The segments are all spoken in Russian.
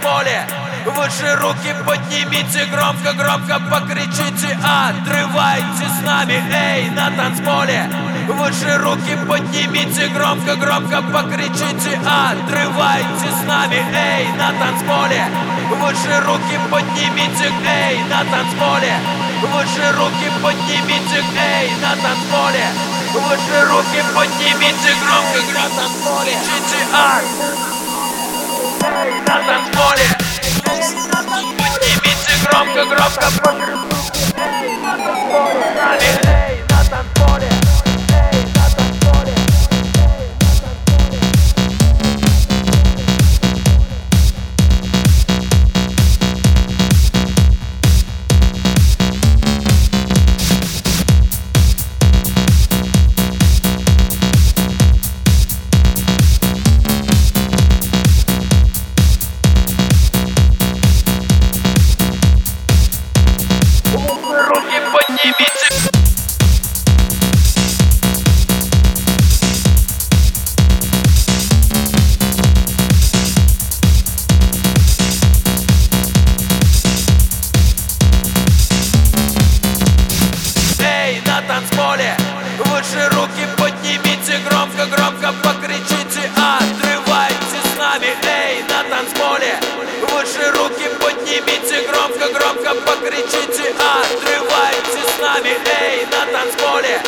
танцполе Выше руки поднимите, громко-громко покричите Отрывайте с нами, эй, на танцполе. Выше руки поднимите, громко-громко покричите Отрывайте с нами, эй, на танцполе. Выше руки поднимите, эй, на танцполе. Выше руки поднимите, эй, на танцполе. Выше руки поднимите, громко-громко покричите Эй, на танцполе Поднимите громко-громко Выше руки поднимите Громко-громко покричите Отрывайте с нами Эй, на танцполе. Выше руки поднимите Громко-громко покричите Отрывайте с нами Эй, на танцполе.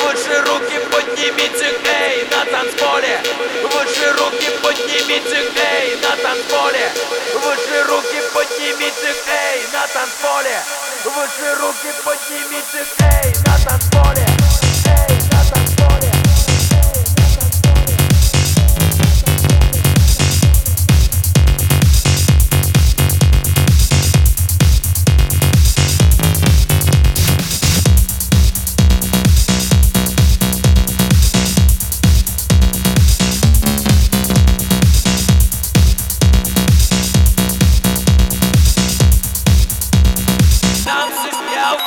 Выше руки поднимите Эй, на танцполе. Выше руки поднимите Эй, на танцполе. Выше руки поднимите Эй, на танцполе. Выше руки поднимите Эй, на танцполе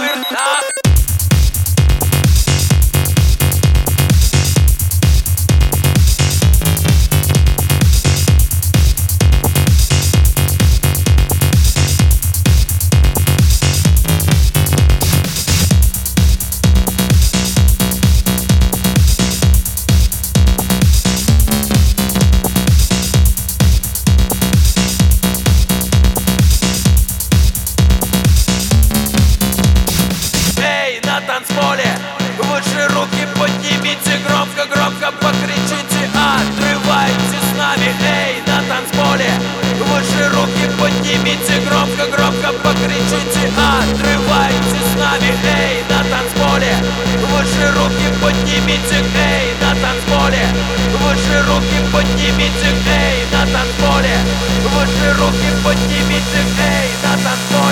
verdad. на танцполе. Выше руки поднимите, эй, на танцполе. Выше руки поднимите, эй, на танцполе. Выше руки поднимите, эй, на танцполе.